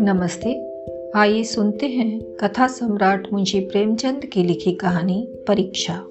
नमस्ते। आइए सुनते हैं कथा सम्राट मुंशी प्रेमचंद की लिखी कहानी परीक्षा।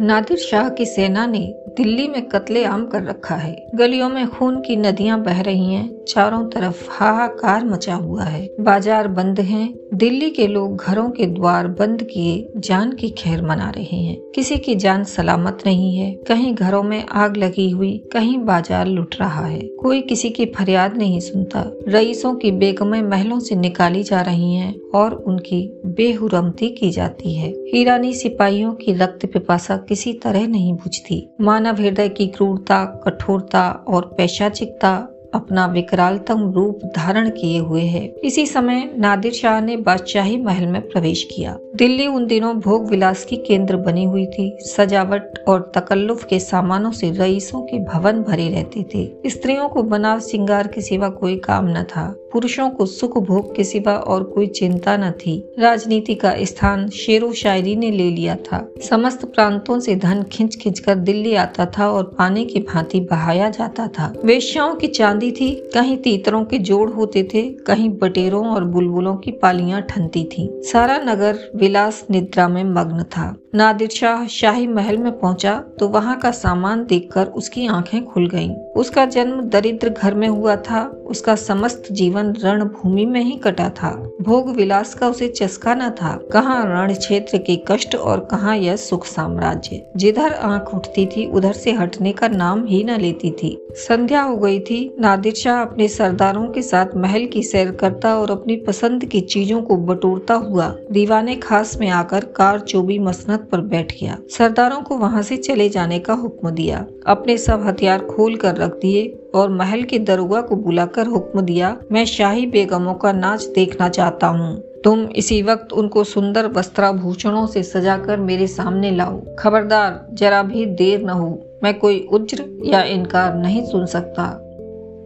नादिर शाह की सेना ने दिल्ली में कत्ले आम कर रखा है। गलियों में खून की नदियाँ बह रही हैं। चारों तरफ़ हाहाकार मचा हुआ है। बाज़ार बंद हैं। दिल्ली के लोग घरों के द्वार बंद किए जान की खैर मना रहे हैं। किसी की जान सलामत नहीं है। कहीं घरों में आग लगी हुई, कहीं बाज़ार लुट रहा है। कोई किसी की फरियाद नहीं सुनता। रईसों की बेगमें महलों से निकाली जा रही हैं और उनकी बेहुरमती की जाती है। ईरानी सिपाहियों की रक्त पिपासा किसी तरह नहीं बुझती। मानव हृदय की क्रूरता, कठोरता और पैशाचिकता अपना विकरालतम रूप धारण किए हुए है। इसी समय नादिर शाह ने बादशाही महल में प्रवेश किया। दिल्ली उन दिनों भोग विलास की केंद्र बनी हुई थी। सजावट और तकल्लुफ के सामानों से रईसों के भवन भरे रहते थे। स्त्रियों को बनाव सिंगार के सिवा कोई काम न था। पुरुषों को सुख भोग के सिवा और कोई चिंता न थी। राजनीति का स्थान शेरो शायरी ने ले लिया था। समस्त प्रांतों से धन खिंच खिंच कर दिल्ली आता था और पानी की भांति बहाया जाता था। वेश्याओं की चांदी थी, कहीं तीतरों के जोड़ होते थे, कहीं बटेरों और बुलबुलों की पालियाँ ठनती थी। सारा नगर विलास निद्रा में मग्न था। नादिर शाह शाही महल में पहुँचा तो वहाँ का सामान देखकर उसकी आँखें खुल गईं। उसका जन्म दरिद्र घर में हुआ था। उसका समस्त जीवन रणभूमि में ही कटा था। भोग विलास का उसे चस्का न था। कहाँ रण क्षेत्र के कष्ट और कहाँ यह सुख साम्राज्य। जिधर आँख उठती थी, उधर से हटने का नाम ही न लेती थी। संध्या हो गई थी। नादिर शाह अपने सरदारों के साथ महल की सैर करता और अपनी पसंद की चीज़ों को बटोरता हुआ दीवाने खास में आकर कार, चोबी, मसनत पर बैठ गया। सरदारों को वहाँ से चले जाने का हुक्म दिया। अपने सब हथियार खोल कर रख दिए और महल के दरोगा को बुलाकर हुक्म दिया, मैं शाही बेगमों का नाच देखना चाहता हूँ। तुम इसी वक्त उनको सुंदर वस्त्राभूषणों से सजाकर मेरे सामने लाओ। खबरदार, जरा भी देर न हो। मैं कोई उज्र या इनकार नहीं सुन सकता।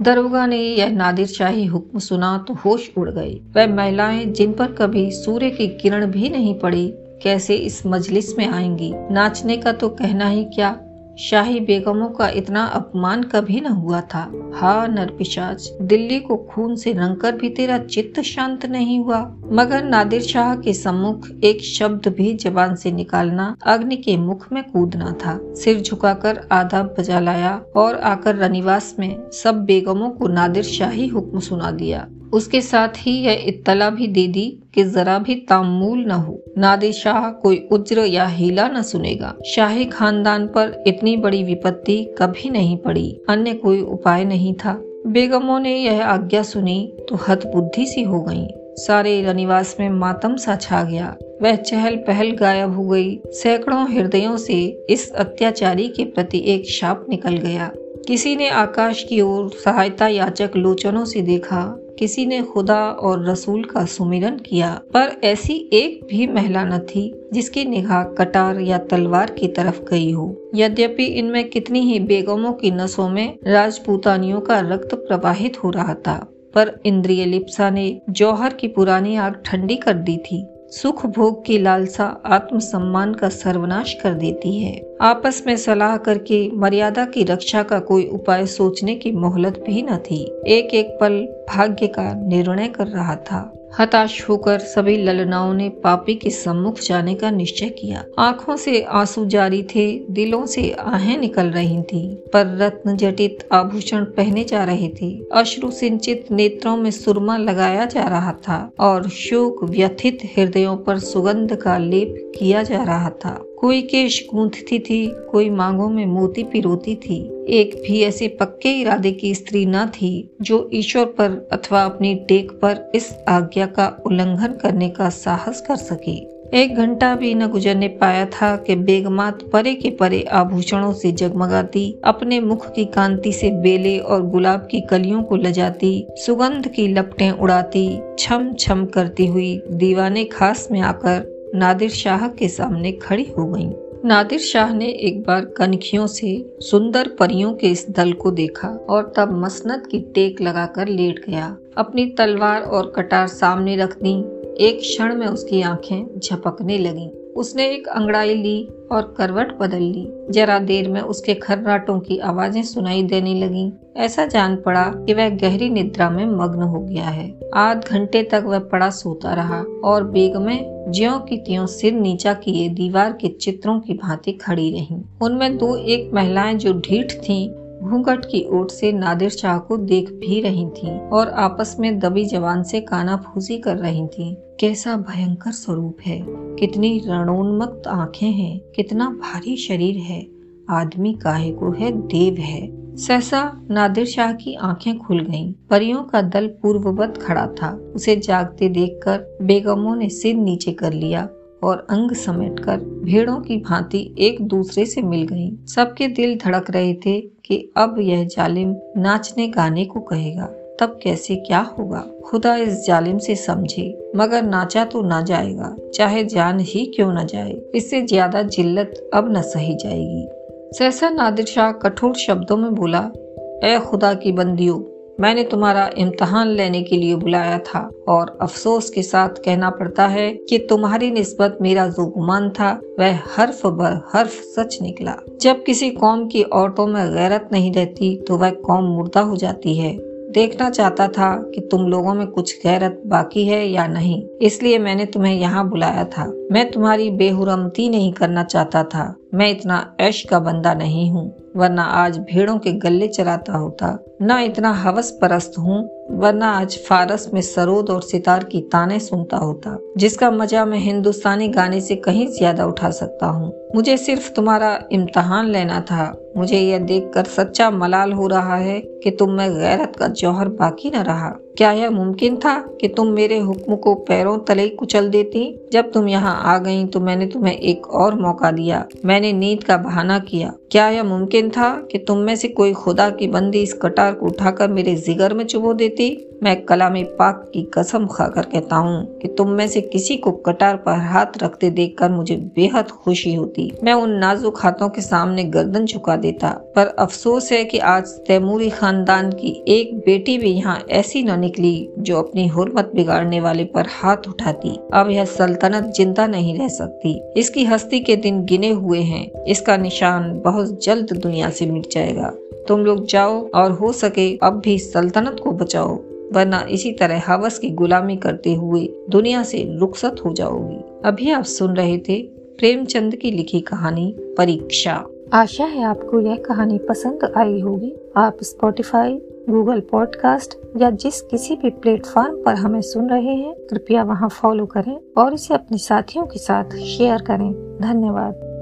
दरोगा ने यह नादिर शाही हुक्म सुना तो होश उड़ गए। वह महिलाएँ जिन पर कभी सूर्य की किरण भी नहीं पड़ी कैसे इस मजलिस में आएँगी? नाचने का तो कहना ही क्या? शाही बेगमों का इतना अपमान कभी न हुआ था। हा, नरपिशाच, दिल्ली को खून से रंगकर भी तेरा चित्त शांत नहीं हुआ। मगर नादिर शाह के सम्मुख एक शब्द भी जबान से निकालना, अग्नि के मुख में कूदना था। सिर झुकाकर आदाब बजा लाया और आकर रनिवास में सब बेगमों को नादिर शाही हुक्म सुना दिया। उसके साथ ही यह इत्तला भी दे दी कि जरा भी तामूल न हो। नादे शाह कोई उज्र या हीला न सुनेगा। शाही खानदान पर इतनी बड़ी विपत्ति कभी नहीं पड़ी। अन्य कोई उपाय नहीं था। बेगमों ने यह आज्ञा सुनी तो हत बुद्धि सी हो गईं। सारे रनिवास में मातम सा छा गया। वह चहल पहल गायब हो गई। सैकड़ों हृदयों से इस अत्याचारी के प्रति एक शाप निकल गया। किसी ने आकाश की ओर सहायता याचक लोचनों से देखा, किसी ने खुदा और रसूल का सुमिरन किया, पर ऐसी एक भी महिला न थी, जिसकी निगाह कटार या तलवार की तरफ़ गई हो। यद्यपि इनमें कितनी ही बेगमों की नसों में राजपूतानियों का रक्त प्रवाहित हो रहा था, पर इंद्रिय लिप्सा ने जौहर की पुरानी आग ठंडी कर दी थी। सुख भोग की लालसा आत्मसम्मान का सर्वनाश कर देती है। आपस में सलाह करके मर्यादा की रक्षा का कोई उपाय सोचने की मोहलत भी न थी। एक एक पल भाग्य का निर्णय कर रहा था। हताश होकर सभी ललनाओं ने पापी के सम्मुख जाने का निश्चय किया। आँखों से आँसू जारी थे, दिलों से आहें निकल रही थी, पर रत्न जटित आभूषण पहने जा रहे थे। अश्रु सिंचित नेत्रों में सुरमा लगाया जा रहा था और शोक व्यथित हृदयों पर सुगंध का लेप किया जा रहा था। कोई केश गूंथती थी, कोई मांगों में मोती पिरोती थी। एक भी ऐसे पक्के इरादे की स्त्री न थी, जो ईश्वर पर अथवा अपनी टेक पर इस आज्ञा का उल्लंघन करने का साहस कर सके। एक घंटा भी न गुजरने पाया था कि बेगमात परे के परे आभूषणों से जगमगाती, अपने मुख की कांति से बेले और गुलाब की कलियों को लजाती, सुगंध की लपटें उड़ाती छम छम करती हुई दीवाने खास में आकर नादिर शाह के सामने खड़ी हो गईं। नादिर शाह ने एक बार कनखियों से सुंदर परियों के इस दल को देखा और तब मसनत की टेक लगाकर लेट गया अपनी तलवार और कटार सामने रख दी एक क्षण में उसकी आँखें झपकने लगीं। उसने एक अंगड़ाई ली और करवट बदल ली। जरा देर में उसके खर्राटों की आवाज़ें सुनाई देने लगी। ऐसा जान पड़ा कि वह गहरी निद्रा में मग्न हो गया है। आध घंटे तक वह पड़ा सोता रहा और बेग में ज्यो की त्यों सिर नीचा किए दीवार के चित्रों की भांति खड़ी रहीं। उनमें दो एक महिलाएँ जो ढीठ थीं घूंघट की ओट से नादिर शाह को देख भी रही थीं और आपस में दबी जवान से काना फूसी कर रही थीं। कैसा भयंकर स्वरूप है। कितनी रणोन्मुक्त आँखें हैं। कितना भारी शरीर है। आदमी काहे को है। देव है। सहसा नादिर शाह की आँखें खुल गईं। परियों का दल पूर्ववत खड़ा था। उसे जागते देखकर बेगमों ने सिर नीचे कर लिया और अंग समेटकर भेड़ों की भांति एक दूसरे से मिल गईं। सबके दिल धड़क रहे थे कि अब यह जालिम नाचने गाने को कहेगा। तब कैसे क्या होगा? खुदा इस जालिम से समझे, मगर नाचा तो ना जाएगा। चाहे जान ही क्यों ना जाए, इससे ज़्यादा जिल्लत अब न सही जाएगी। सहसा नादिर शाह कठोर शब्दों में बोला ए खुदा की बंदियों मैंने तुम्हारा इम्तहान लेने के लिए बुलाया था और अफसोस के साथ कहना पड़ता है कि तुम्हारी निस्बत मेरा जो गुमान था, वह हर्फ बर हर्फ सच निकला। जब किसी कौम की औरतों में गैरत नहीं रहती तो वह कौम मुर्दा हो जाती है। देखना चाहता था कि तुम लोगों में कुछ गैरत बाकी है या नहीं, इसलिए मैंने तुम्हें यहाँ बुलाया था। मैं तुम्हारी बेहुरमती नहीं करना चाहता था। मैं इतना ऐश का बंदा नहीं हूँ, वरना आज भेड़ों के गले चलाता होता। न इतना हवस परस्त हूँ, वरना आज फारस में सरोद और सितार की ताने सुनता होता, जिसका मज़ा मैं हिंदुस्तानी गाने से कहीं ज़्यादा उठा सकता हूँ। मुझे सिर्फ़ तुम्हारा इम्तहान लेना था। मुझे यह देखकर सच्चा मलाल हो रहा है कि तुम में गैरत का जौहर बाकी न रहा। क्या यह मुमकिन था कि तुम मेरे हुक्म को पैरों तले कुचल देती? जब तुम यहाँ आ गई तो मैंने तुम्हें एक और मौका दिया। मैंने नींद का बहाना किया। क्या यह मुमकिन था कि तुम में से कोई खुदा की बंदी इस कटार को उठाकर मेरे जिगर में चुबो देती? मैं कलामी पाक की कसम खाकर कहता हूँ कि तुम में से किसी को कटार पर हाथ रखते देखकर मुझे बेहद खुशी होती। मैं उन नाजुक हाथों के सामने गर्दन झुका देता। पर अफसोस है कि आज तैमूरी खानदान की एक बेटी भी यहाँ ऐसी न निकली, जो अपनी हुरमत बिगाड़ने वाले पर हाथ उठाती। अब यह सल्तनत ज़िंदा नहीं रह सकती। इसकी हस्ती के दिन गिने हुए हैं। इसका निशान बहुत जल्द दुनिया से मिट जाएगा। तुम लोग जाओ और हो सके अब भी सल्तनत को बचाओ, वरना इसी तरह हवस की गुलामी करते हुए दुनिया से रुखसत हो जाओगी। अभी आप सुन रहे थे प्रेमचंद की लिखी कहानी परीक्षा। आशा है आपको यह कहानी पसंद आई होगी। आप स्पॉटिफाई गूगल पॉडकास्ट या जिस किसी भी प्लेटफॉर्म पर हमें सुन रहे हैं, कृपया वहाँ फॉलो करें और इसे अपने साथियों के साथ शेयर करें। धन्यवाद।